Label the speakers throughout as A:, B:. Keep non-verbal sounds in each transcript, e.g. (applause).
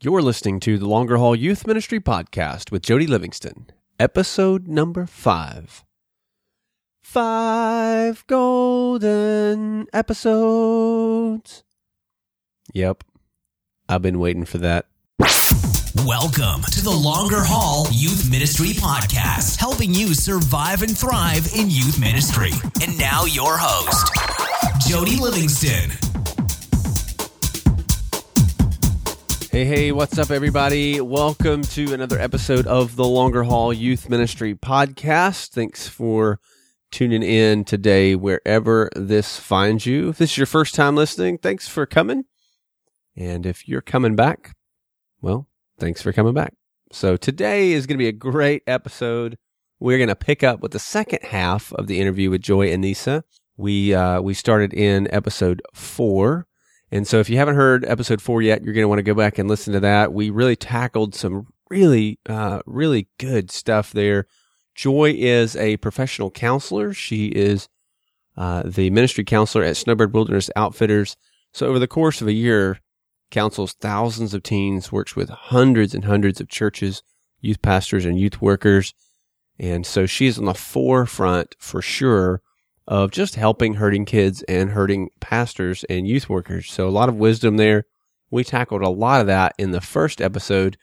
A: You're listening to the Longer Haul Youth Ministry Podcast with Jody Livingston, episode number five. Five golden episodes. Yep, I've been waiting for that.
B: Welcome to the Longer Haul Youth Ministry Podcast, helping you survive and thrive in youth ministry. And now, your host, Jody Livingston.
A: Hey, hey, what's up, everybody? Welcome to another episode of the Longer Haul Youth Ministry Podcast. Thanks for tuning in today, wherever this finds you. If this is your first time listening, thanks for coming. And if you're coming back, well, thanks for coming back. So today is going to be a great episode. We're going to pick up with the second half of the interview with Joy Anisa. We, uh, we started in episode four and so if you haven't heard episode four yet, you're going to want to go back and listen to that. We really tackled some really, uh, really good stuff there. Joy is a professional counselor. She is uh, the ministry counselor at Snowbird Wilderness Outfitters. So over the course of a year, counsels thousands of teens, works with hundreds and hundreds of churches, youth pastors, and youth workers. And so she is on the forefront for sure of just helping hurting kids and hurting pastors and youth workers. So a lot of wisdom there. We tackled a lot of that in the first episode.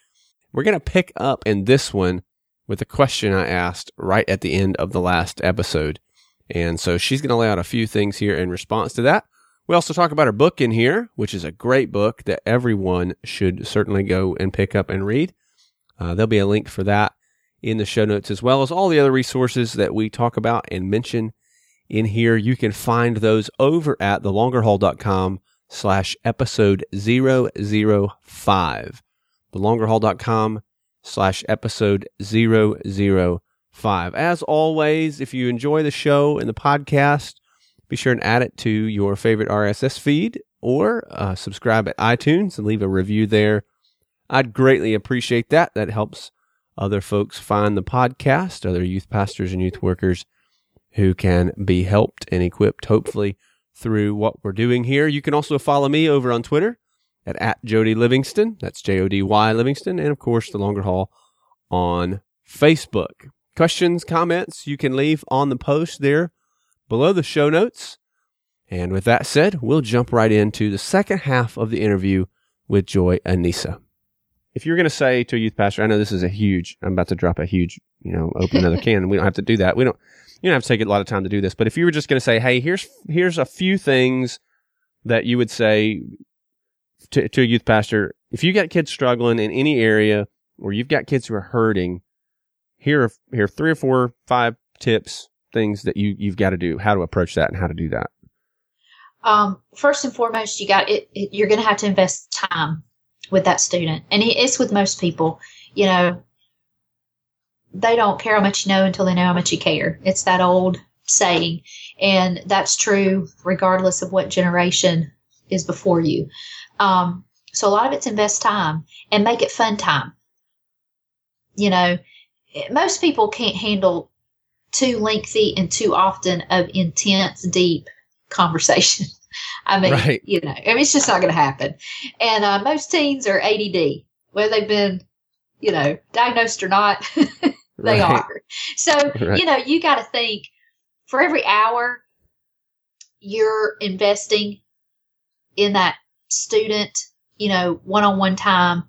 A: We're going to pick up in this one with a question I asked right at the end of the last episode. And so she's going to lay out a few things here in response to that. We also talk about her book in here, which is a great book that everyone should certainly go and pick up and read. Uh, there'll be a link for that in the show notes as well as all the other resources that we talk about and mention in here. You can find those over at thelongerhaul.com slash episode 005. Thelongerhaul.com slash episode 005. As always, if you enjoy the show and the podcast, be sure and add it to your favorite RSS feed or uh, subscribe at iTunes and leave a review there. I'd greatly appreciate that. That helps other folks find the podcast, other youth pastors and youth workers who can be helped and equipped, hopefully, through what we're doing here. You can also follow me over on Twitter at, at Jody Livingston. That's J O D Y Livingston. And of course, the longer haul on Facebook. Questions, comments you can leave on the post there below the show notes. And with that said, we'll jump right into the second half of the interview with Joy Anisa. If you're going to say to a youth pastor, I know this is a huge, I'm about to drop a huge, you know, open another (laughs) can. We don't have to do that. We don't, you don't have to take a lot of time to do this, but if you were just going to say, hey, here's here's a few things that you would say to, to a youth pastor, if you got kids struggling in any area or you've got kids who are hurting, here are, here are three or four, five tips, things that you you've got to do, how to approach that, and how to do that.
C: Um, first and foremost, you got it, it you're going to have to invest time with that student, and it's with most people. You know, they don't care how much you know until they know how much you care. It's that old saying. And that's true regardless of what generation is before you. Um, so a lot of it's invest time and make it fun time. You know, most people can't handle too lengthy and too often of intense, deep conversation. (laughs) I mean, right. you know, I mean, it's just not going to happen. And uh, most teens are ADD, whether they've been, you know, diagnosed or not. (laughs) (laughs) They right. are. So, right. you know, you got to think for every hour you're investing in that student, you know, one on one time,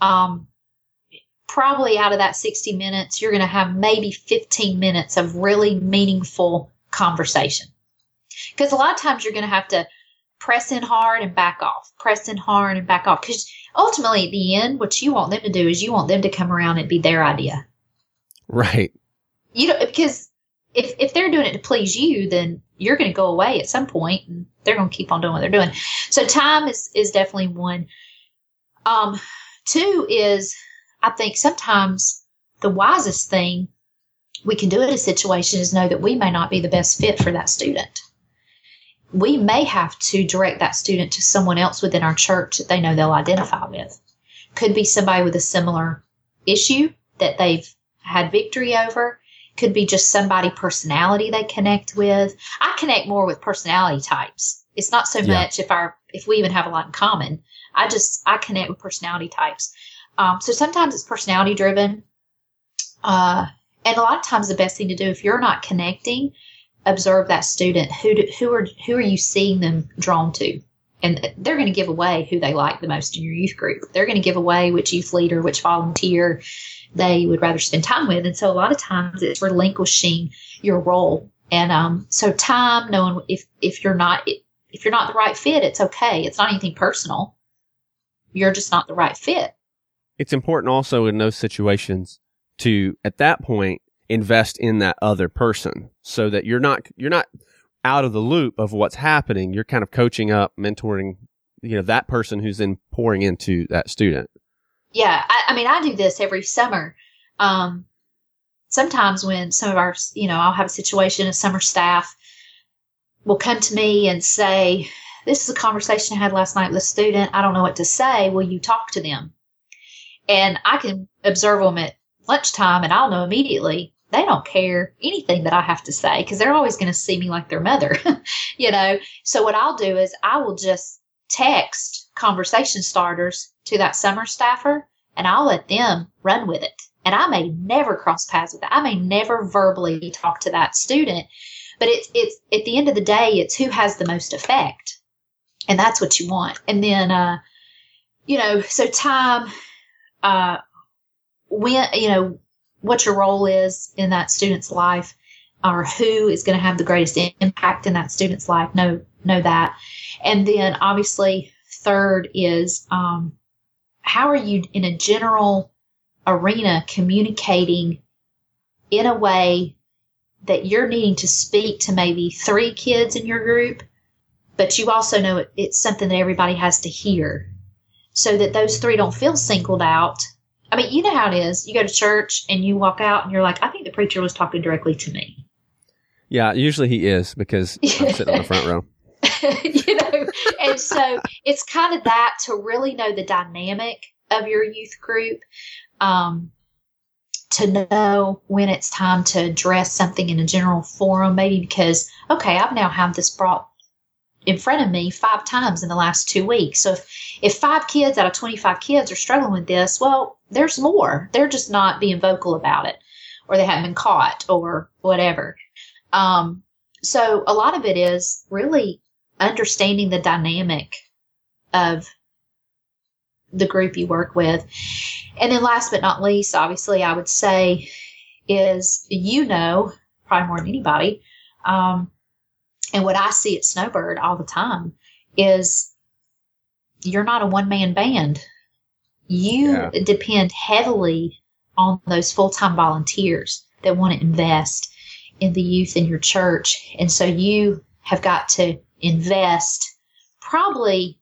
C: um, probably out of that 60 minutes, you're going to have maybe 15 minutes of really meaningful conversation. Because a lot of times you're going to have to press in hard and back off, press in hard and back off. Because ultimately, at the end, what you want them to do is you want them to come around and be their idea.
A: Right.
C: You know, because if if they're doing it to please you, then you're going to go away at some point, and they're going to keep on doing what they're doing. So time is is definitely one. Um, two is I think sometimes the wisest thing we can do in a situation is know that we may not be the best fit for that student. We may have to direct that student to someone else within our church that they know they'll identify with. Could be somebody with a similar issue that they've had victory over. Could be just somebody personality they connect with. I connect more with personality types. It's not so yeah. much if our if we even have a lot in common. I just I connect with personality types. Um, so sometimes it's personality driven, uh, and a lot of times the best thing to do if you're not connecting, observe that student. Who do, who are who are you seeing them drawn to? And they're going to give away who they like the most in your youth group. They're going to give away which youth leader, which volunteer they would rather spend time with. And so a lot of times it's relinquishing your role. And um, so time, knowing if if you're not if you're not the right fit, it's okay. It's not anything personal. You're just not the right fit.
A: It's important also in those situations to, at that point, invest in that other person so that you're not, you're not out of the loop of what's happening. You're kind of coaching up, mentoring, you know, that person who's then pouring into that student.
C: Yeah. I, I mean, I do this every summer. Um, sometimes when some of our, you know, I'll have a situation, a summer staff will come to me and say, This is a conversation I had last night with a student. I don't know what to say. Will you talk to them? And I can observe them at lunchtime and I'll know immediately they don't care anything that I have to say because they're always going to see me like their mother, (laughs) you know. So what I'll do is I will just text conversation starters to that summer staffer and I'll let them run with it. And I may never cross paths with that. I may never verbally talk to that student, but it's it's at the end of the day, it's who has the most effect, and that's what you want. And then, uh, you know, so time, uh, when you know what your role is in that student's life, or who is going to have the greatest impact in that student's life. Know know that, and then obviously, third is um, how are you in a general arena communicating in a way that you're needing to speak to maybe three kids in your group, but you also know it, it's something that everybody has to hear so that those three don't feel singled out. I mean, you know how it is. You go to church and you walk out and you're like, I think the preacher was talking directly to me.
A: Yeah, usually he is because I'm (laughs) sitting on the front row. (laughs)
C: you know, and so it's kind of that to really know the dynamic of your youth group. Um, to know when it's time to address something in a general forum, maybe because, okay, I've now had this brought in front of me five times in the last two weeks. So if, if five kids out of 25 kids are struggling with this, well, there's more. They're just not being vocal about it or they haven't been caught or whatever. Um, so a lot of it is really understanding the dynamic of the group you work with. And then last but not least, obviously, I would say is you know, probably more than anybody, um, and what I see at Snowbird all the time is you're not a one man band. You yeah. depend heavily on those full time volunteers that want to invest in the youth in your church. And so you have got to invest probably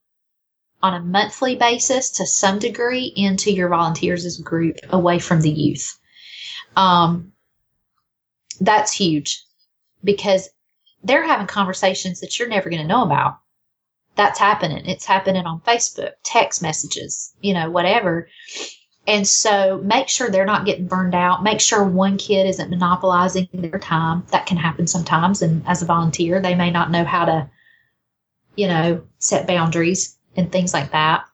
C: on a monthly basis to some degree into your volunteers as a group away from the youth. Um, that's huge because they're having conversations that you're never going to know about. That's happening. It's happening on Facebook, text messages, you know, whatever. And so make sure they're not getting burned out. Make sure one kid isn't monopolizing their time. That can happen sometimes. And as a volunteer, they may not know how to, you know, set boundaries and things like that.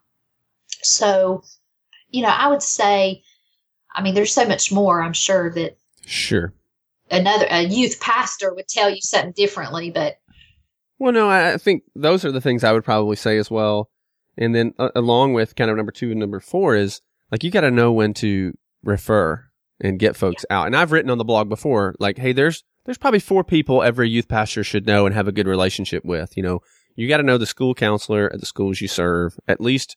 C: So, you know, I would say, I mean, there's so much more. I'm sure that
A: sure
C: another a youth pastor would tell you something differently, but
A: well, no, I think those are the things I would probably say as well. And then uh, along with kind of number two and number four is like you got to know when to refer and get folks yeah. out. And I've written on the blog before, like, hey, there's there's probably four people every youth pastor should know and have a good relationship with. You know, you got to know the school counselor at the schools you serve. At least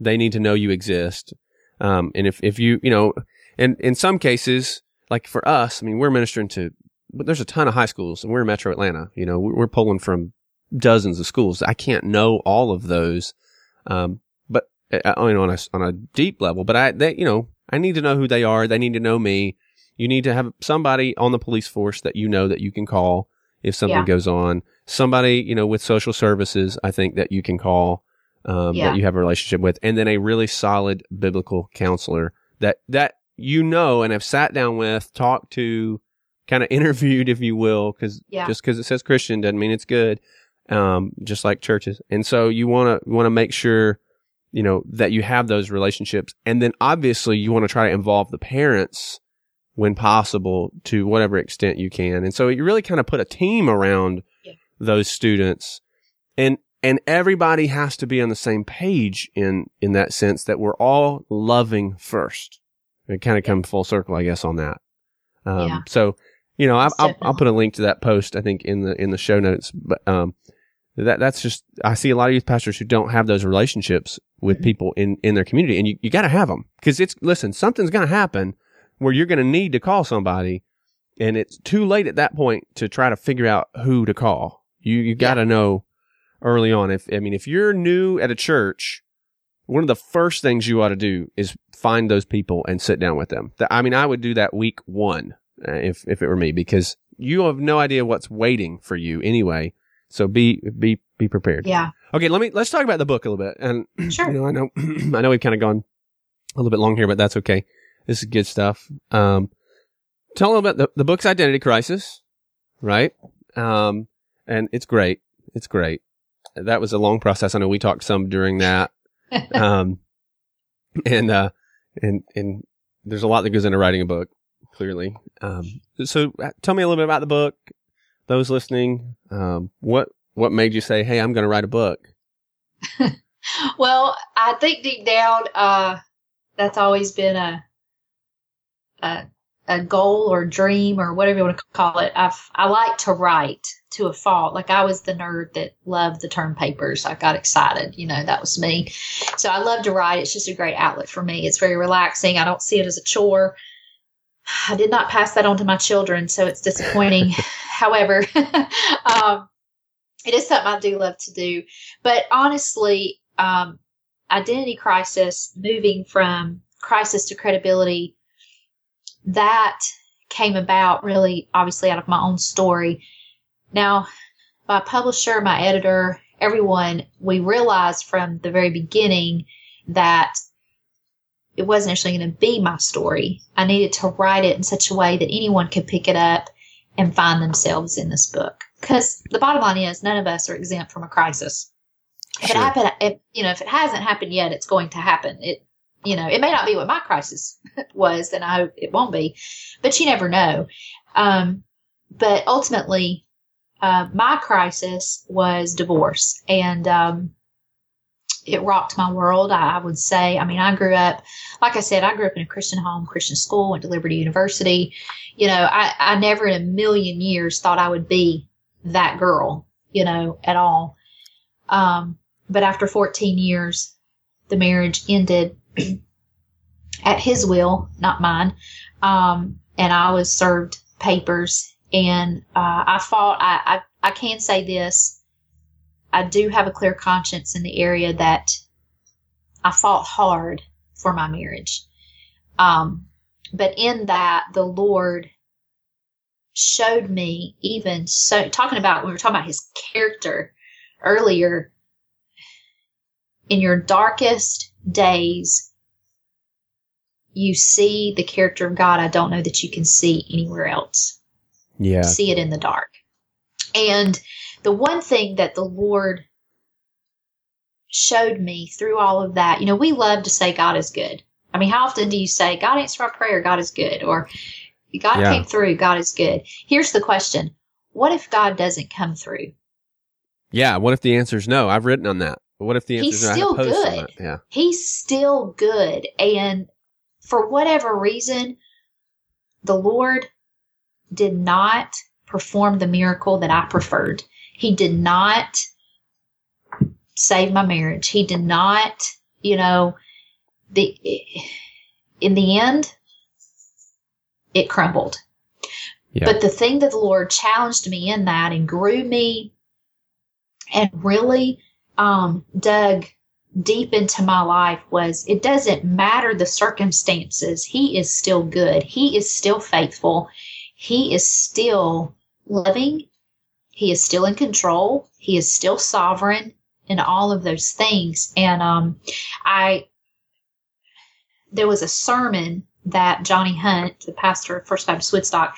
A: they need to know you exist. Um, and if, if you, you know, and in some cases, like for us, I mean, we're ministering to, but there's a ton of high schools and we're in metro Atlanta, you know, we're pulling from dozens of schools. I can't know all of those. Um, but uh you know, on a, on a deep level, but I, they, you know, I need to know who they are. They need to know me. You need to have somebody on the police force that you know that you can call if something yeah. goes on. Somebody, you know, with social services, I think that you can call, um, yeah. that you have a relationship with, and then a really solid biblical counselor that, that you know and have sat down with, talked to, kind of (laughs) interviewed, if you will, because yeah. just because it says Christian doesn't mean it's good. Um, just like churches. And so you want to, want to make sure you know, that you have those relationships. And then obviously you want to try to involve the parents when possible to whatever extent you can. And so you really kind of put a team around
C: Yeah.
A: those students and, and everybody has to be on the same page in, in that sense that we're all loving first. It kind of come full circle, I guess, on that. Um,
C: Yeah.
A: so, you know, I, I'll, I'll put a link to that post, I think, in the, in the show notes, but, um, that, that's just, I see a lot of youth pastors who don't have those relationships with
C: Mhm.
A: people in, in their community and you, you got to have them because it's, listen, something's going to happen where you're going to need to call somebody and it's too late at that point to try to figure out who to call. You, you got to know early on. If, I mean, if you're new at a church, one of the first things you ought to do is find those people and sit down with them. I mean, I would do that week one uh, if, if it were me because you have no idea what's waiting for you anyway. So be, be, be prepared.
C: Yeah.
A: Okay, let me let's talk about the book a little bit. And (clears throat)
C: Sure.
A: you know, I know (clears throat) I know we've kind of gone a little bit long here, but that's okay. This is good stuff. Um, tell them about the the book's identity crisis, right? Um, and it's great. It's great. That was a long process. I know we talked some during that. (laughs) um, and uh, and and there's a lot that goes into writing a book. Clearly. Um, so uh, tell me a little bit about the book. Those listening, um, what what made you say, "Hey, I'm going to write a book"? (laughs)
C: Well, I think deep down, uh, that's always been a, a a goal or dream or whatever you want to call it. I've I like to write to a fault. Like I was the nerd that loved the term papers. I got excited. You know, that was me. So I love to write. It's just a great outlet for me. It's very relaxing. I don't see it as a chore. I did not pass that on to my children, so it's disappointing. (laughs) However, (laughs) um, it is something I do love to do. But honestly, um, identity crisis, moving from crisis to credibility, that came about really obviously out of my own story. Now, my publisher, my editor, everyone, we realized from the very beginning that it wasn't actually going to be my story. I needed to write it in such a way that anyone could pick it up and find themselves in this book. Because the bottom line is, none of us are exempt from a crisis. If
A: Sure.
C: it happened, if, you know, if it hasn't happened yet, it's going to happen. It, you know, it may not be what my crisis (laughs) was, and I hope it won't be, but you never know. Um, but ultimately, uh, my crisis was divorce, and um, it rocked my world. I, I would say. I mean, I grew up, like I said, I grew up in a Christian home, Christian school, went to Liberty University. You know, I, I never in a million years thought I would be that girl. You know, at all. Um, but after 14 years, the marriage ended at his will, not mine. Um, and I was served papers and, uh, I fought, I, I, I can say this. I do have a clear conscience in the area that I fought hard for my marriage. Um, but in that, the Lord showed me even so, talking about, we were talking about his character earlier, in your darkest days, you see the character of God. I don't know that you can see anywhere else.
A: Yeah.
C: See it in the dark. And the one thing that the Lord showed me through all of that, you know, we love to say God is good. I mean, how often do you say, God answered my prayer, God is good? Or God
A: Yeah.
C: came through, God is good. Here's the question. What if God doesn't come through?
A: Yeah. What if the answer is no? I've written on that. What if the answer is no? Had
C: still
A: a post on
C: good.
A: Yeah.
C: he's still good. And for whatever reason, the Lord did not perform the miracle that I preferred. He did not save my marriage. He did not, you know, the in the end it crumbled.
A: Yeah.
C: But the thing that the Lord challenged me in that and grew me and really um, dug deep into my life was it doesn't matter the circumstances. He is still good. He is still faithful. He is still loving. He is still in control. He is still sovereign and all of those things. And um, I, there was a sermon that Johnny Hunt, the pastor of First Baptist Woodstock,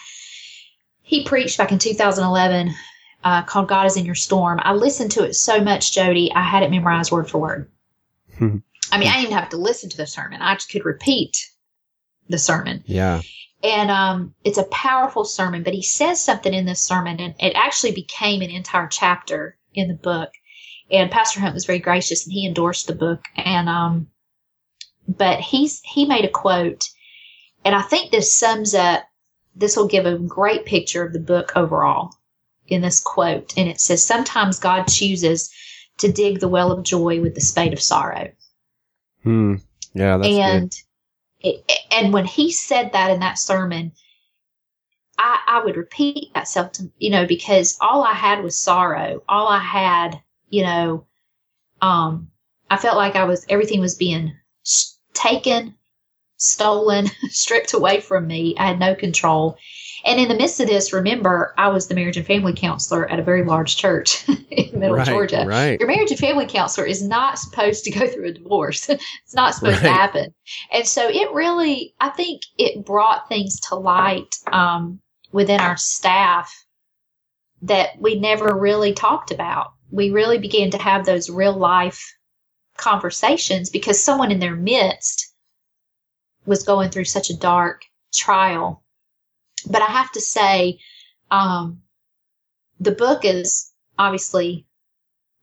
C: he preached back in 2011 uh, called God is in Your Storm. I listened to it so much, Jody, I had it memorized word for word.
A: Hmm.
C: I mean, I didn't have to listen to the sermon. I just could repeat the sermon.
A: Yeah.
C: And um, it's a powerful sermon, but he says something in this sermon, and it actually became an entire chapter in the book. And Pastor Hunt was very gracious, and he endorsed the book. And um, but he's he made a quote, and I think this sums up. This will give a great picture of the book overall in this quote, and it says, "Sometimes God chooses to dig the well of joy with the spade of sorrow."
A: Hmm. Yeah, that's
C: and it, and when he said that in that sermon, I, I would repeat that self to you know because all I had was sorrow. All I had, you know, um, I felt like I was everything was being taken, stolen, (laughs) stripped away from me. I had no control. And in the midst of this, remember, I was the marriage and family counselor at a very large church (laughs) in Middle
A: right,
C: Georgia.
A: Right.
C: Your marriage and family counselor is not supposed to go (laughs) through a divorce. (laughs) it's not supposed to happen. And so it really, I think it brought things to light um, within our staff that we never really talked about. We really began to have those real life conversations because someone in their midst was going through such a dark trial. But I have to say, um, the book is obviously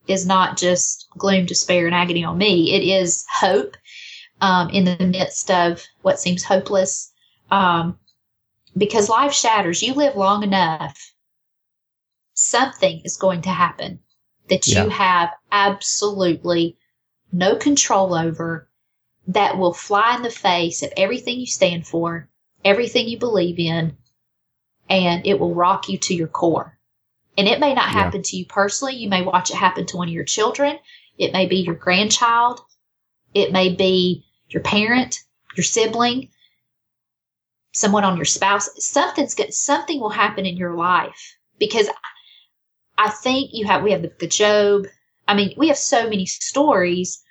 C: is not just gloom, despair, and agony on me. It is hope um, in the midst of what seems hopeless. Um, because life shatters. You live long enough, something is going to happen that you
A: Yeah.
C: have absolutely no control over that will fly in the face of everything you stand for, everything you believe in, and it will rock you to your core. And it may not
A: Yeah.
C: happen to you personally. You may watch it happen to one of your children. It may be your grandchild. It may be your parent, your sibling, someone on your spouse. Something's good. Something will happen in your life because I think you have, we have the, the Job. I mean, we have so many stories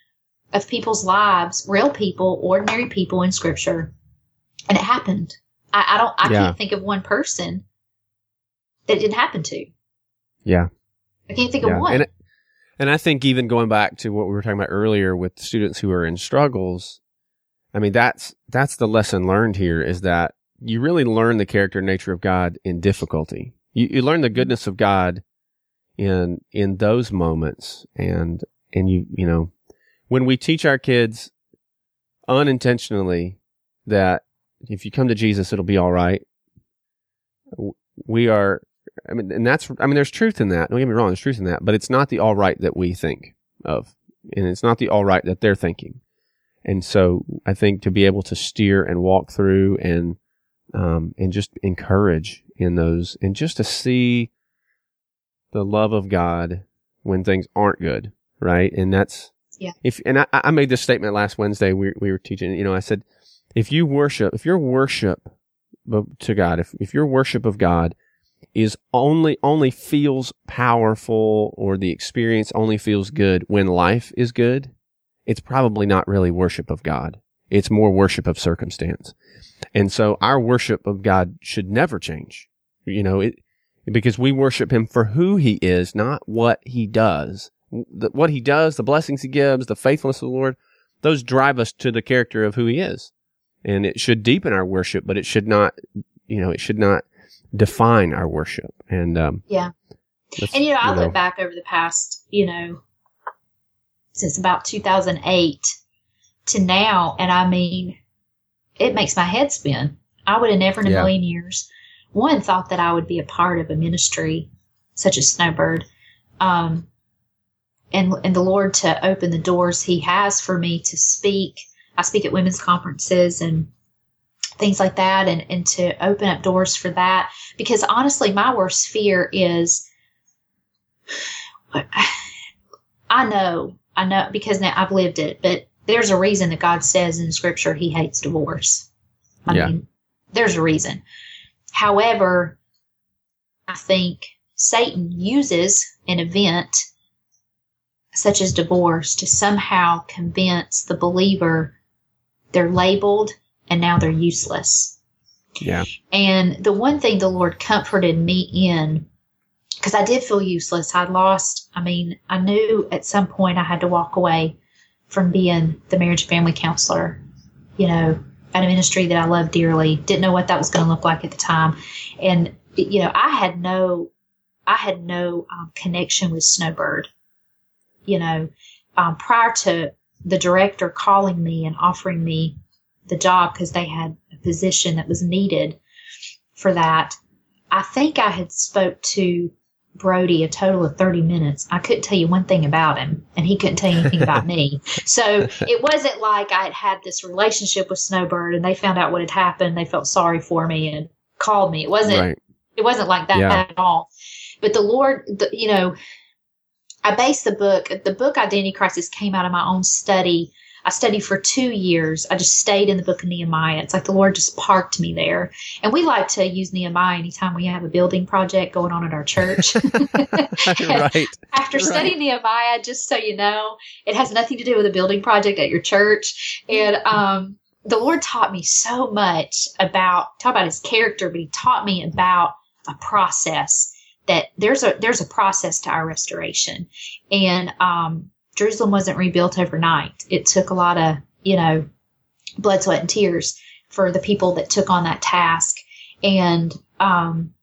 C: of people's lives, real people, ordinary people in scripture. And it happened. I, I don't, I
A: Yeah.
C: can't think of one person that it didn't happen to.
A: Yeah.
C: I can't think
A: yeah.
C: of one.
A: And, and I think even going back to what we were talking about earlier with students who are in struggles, I mean, that's, that's the lesson learned here is that you really learn the character and nature of God in difficulty. You, you learn the goodness of God in, in those moments. And, and you, you know, when we teach our kids unintentionally that if you come to Jesus, it'll be all right. We are, I mean, and that's, I mean, there's truth in that. Don't get me wrong, there's truth in that, but it's not the all right that we think of. And it's not the all right that they're thinking. And so I think to be able to steer and walk through and, um, and just encourage in those and just to see the love of God when things aren't good, right? And that's,
C: Yeah.
A: if, and I, I made this statement last Wednesday. We, we were teaching, you know, I said, if you worship, if your worship to God, if, if your worship of God is only, only feels powerful or the experience only feels good when life is good, it's probably not really worship of God. It's more worship of circumstance. And so our worship of God should never change. You know, it, because we worship him for who he is, not what he does. The, what he does, the blessings he gives, the faithfulness of the Lord, those drive us to the character of who he is. And it should deepen our worship, but it should not, you know, it should not define our worship. And, um,
C: Yeah. And you know, I look back over the past, you know, since about 2008 to now, and I mean, it makes my head spin. I would have never in a
A: Yeah.
C: million years, one, thought that I would be a part of a ministry such as Snowbird. Um, and, and the Lord to open the doors He has for me to speak. I speak at women's conferences and things like that, and, and to open up doors for that. Because honestly, my worst fear is I know, I know, because now I've lived it, but there's a reason that God says in Scripture He hates divorce. I
A: Yeah.
C: mean, there's a reason. However, I think Satan uses an event such as divorce to somehow convince the believer they're labeled and now they're useless.
A: yeah,
C: And the one thing the Lord comforted me in, because I did feel useless. I lost, I mean, I knew at some point I had to walk away from being the marriage family counselor, you know, at a ministry that I love dearly. Didn't know what that was going to look like at the time. And, you know, I had no, I had no um, connection with Snowbird. You know, um, prior to the director calling me and offering me the job because they had a position that was needed for that, I think I had spoke to Brody a total of 30 minutes. I couldn't tell you one thing about him, and he couldn't tell you anything about me. (laughs) So it wasn't like I had had this relationship with Snowbird, and they found out what had happened. They felt sorry for me and called me. It wasn't. Right. It wasn't like that yeah. at all. But the Lord, the, you know, I based the book. The book Identity Crisis came out of my own study I studied for two years. I just stayed in the book of Nehemiah. It's like the Lord just parked me there. And we like to use Nehemiah anytime we have a building project going on at our church. (laughs) (laughs) right. After studying right. Nehemiah, just so you know, it has nothing to do with a building project at your church. And um, the Lord taught me so much about talk about his character, but he taught me about a process that there's a there's a process to our restoration. And um Jerusalem wasn't rebuilt overnight. It took a lot of, you know, blood, sweat, and tears for the people that took on that task. And, um,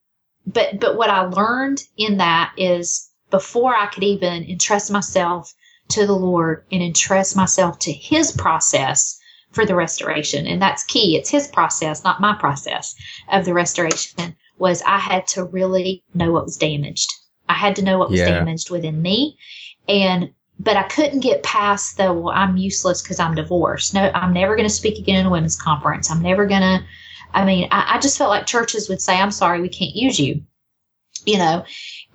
C: but, but what I learned in that is before I could even entrust myself to the Lord and entrust myself to His process for the restoration, and that's key. It's His process, not my process of the restoration, was I had to really know what was damaged. I had to know what was yeah. damaged within me and but I couldn't get past the, well, I'm useless because I'm divorced. No, I'm never going to speak again in a women's conference. I'm never going to, I mean, I, I, just felt like churches would say, I'm sorry, we can't use you, you know?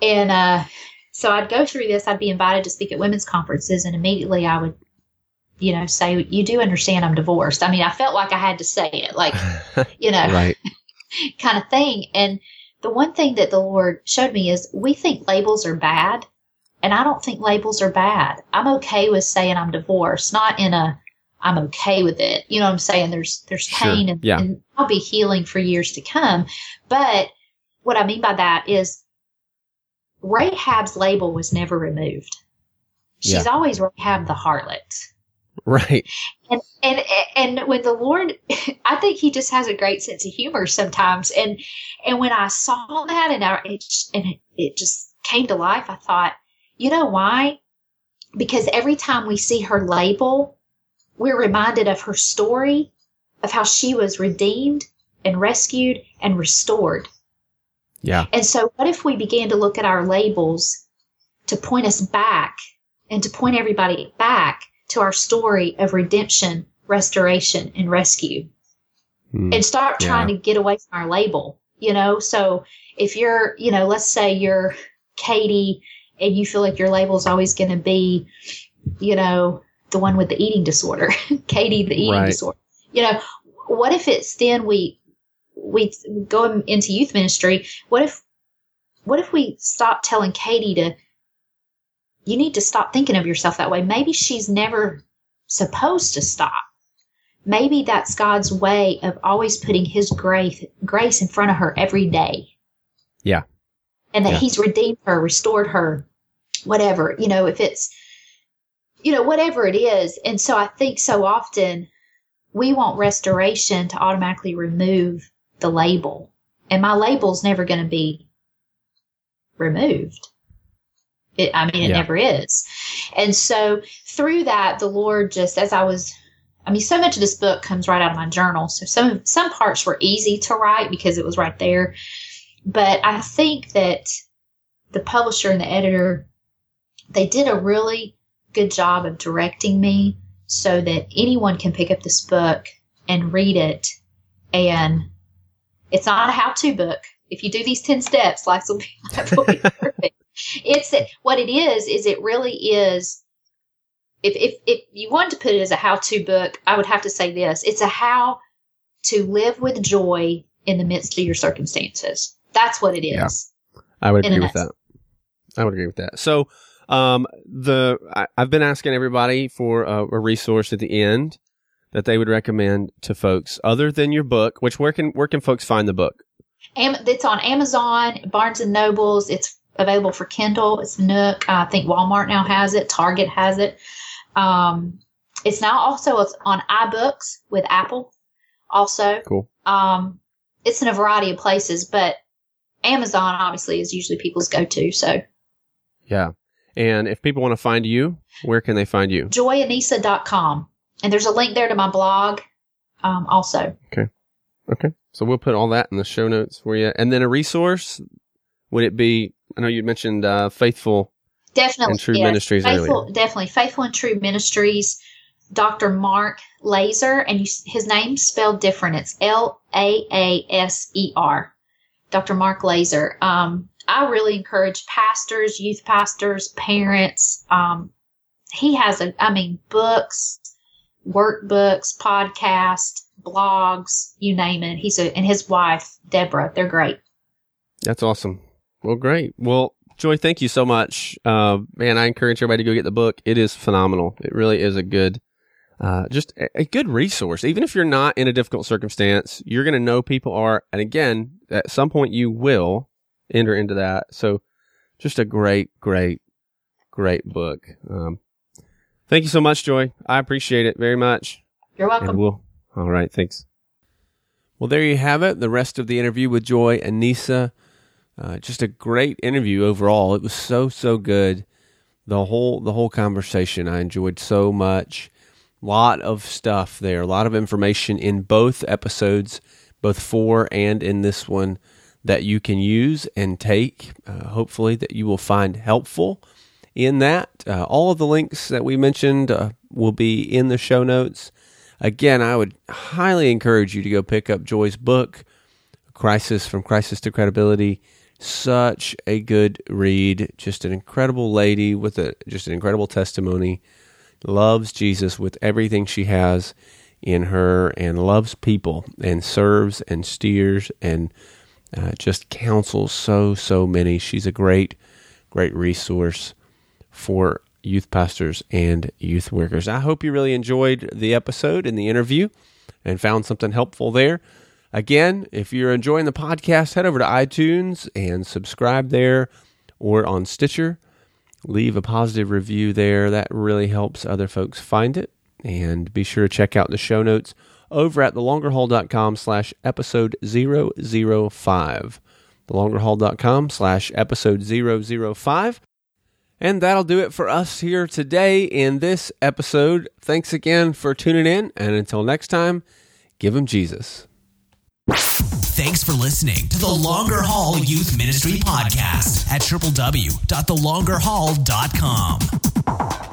C: And, uh, so I'd go through this. I'd be invited to speak at women's conferences and immediately I would, you know, say, you do understand I'm divorced. I mean, I felt like I had to say it, like, (laughs) you know, right. (laughs) kind of thing. And the one thing that the Lord showed me is we think labels are bad and I don't think labels are bad. I'm okay with saying I'm divorced, not in a I'm okay with it. You know what I'm saying? There's there's pain sure. and, yeah. and I'll be healing for years to come. But what I mean by that is Rahab's label was never removed. She's yeah. always Rahab the harlot. (laughs)
A: Right.
C: And and and when the Lord (laughs) I think he just has a great sense of humor sometimes. And and when I saw that and I it and it, it just came to life, I thought, you know why? Because every time we see her label, we're reminded of her story, of how she was redeemed and rescued and restored.
A: Yeah.
C: And so, what if we began to look at our labels to point us back and to point everybody back to our story of redemption, restoration, and rescue? Mm, and start yeah. trying to get away from our label, you know? So, if you're, you know, let's say you're Katie and you feel like your label is always going to be, you know, the one with the eating disorder, (laughs) Katie, the eating right. disorder. You know, what if it's then we we go into youth ministry? What if what if we stop telling Katie to you need to stop thinking of yourself that way? Maybe she's never supposed to stop. Maybe that's God's way of always putting His grace grace in front of her every day.
A: Yeah.
C: And that
A: yeah.
C: He's redeemed her, restored her, whatever, you know, if it's, you know, whatever it is. And so I think so often we want restoration to automatically remove the label. And my label's never going to be removed. It, I mean, it yeah. never is. And so through that, the Lord just, as I was, I mean, so much of this book comes right out of my journal. So some, some parts were easy to write because it was right there. But I think that the publisher and the editor they did a really good job of directing me so that anyone can pick up this book and read it. And it's not a how to book. If you do these 10 steps, life will be, life will be perfect. It's what it is, is it really is. If, if, if you want to put it as a how to book, I would have to say this it's a how to live with joy in the midst of your circumstances. That's what it is.
A: Yeah, I would agree with that. I would agree with that. So, um, the I, have been asking everybody for a, a, resource at the end that they would recommend to folks other than your book. Which where can where can folks find the book?
C: Am, it's on Amazon, Barnes and Nobles. It's available for Kindle. It's Nook. I think Walmart now has it. Target has it. Um, it's now also on iBooks with Apple. Also,
A: cool.
C: Um, it's in a variety of places, but Amazon obviously is usually people's go-to. So,
A: yeah. And if people want to find you, where can they find you?
C: joyanisa.com. And there's a link there to my blog um, also.
A: Okay. Okay. So we'll put all that in the show notes for you. And then a resource, would it be, I know you mentioned uh, Faithful
C: definitely,
A: and True
C: yes.
A: Ministries
C: Faithful,
A: earlier.
C: Definitely. Faithful and True Ministries, Dr. Mark Laaser, and you, his name's spelled different. It's L A A S E R. Dr. Mark Laaser. Um, I really encourage pastors, youth pastors, parents. Um, he has a, I mean, books, workbooks, podcasts, blogs, you name it. He's a, and his wife, Deborah, they're great.
A: That's awesome. Well, great. Well, Joy, thank you so much. Uh, man, I encourage everybody to go get the book. It is phenomenal. It really is a good, uh, just a, a good resource. Even if you're not in a difficult circumstance, you're going to know people are. And again, at some point you will enter into that. So just a great, great, great book. Um, thank you so much, Joy. I appreciate it very much.
C: You're welcome.
A: We'll, all right. Thanks. Well, there you have it. The rest of the interview with Joy Anisa. Uh, just a great interview overall. It was so so good. The whole the whole conversation I enjoyed so much. Lot of stuff there. A lot of information in both episodes, both four and in this one, that you can use and take. Uh, hopefully that you will find helpful in that. Uh, all of the links that we mentioned uh, will be in the show notes. Again, I would highly encourage you to go pick up Joy's book, Crisis from Crisis to Credibility such a good read. Just an incredible lady with a just an incredible testimony. Loves Jesus with everything she has in her, and loves people, and serves and steers and uh, just counsels so so many. She's a great great resource for youth pastors and youth workers. I hope you really enjoyed the episode and the interview and found something helpful there. Again, if you're enjoying the podcast, head over to iTunes and subscribe there or on Stitcher. Leave a positive review there. That really helps other folks find it. And be sure to check out the show notes over at thelongerhaul.com slash episode 005. Thelongerhaul.com slash episode 005. And that'll do it for us here today in this episode. Thanks again for tuning in. And until next time, give them Jesus.
B: Thanks for listening to the Longer Haul Youth Ministry Podcast at www.thelongerhaul.com.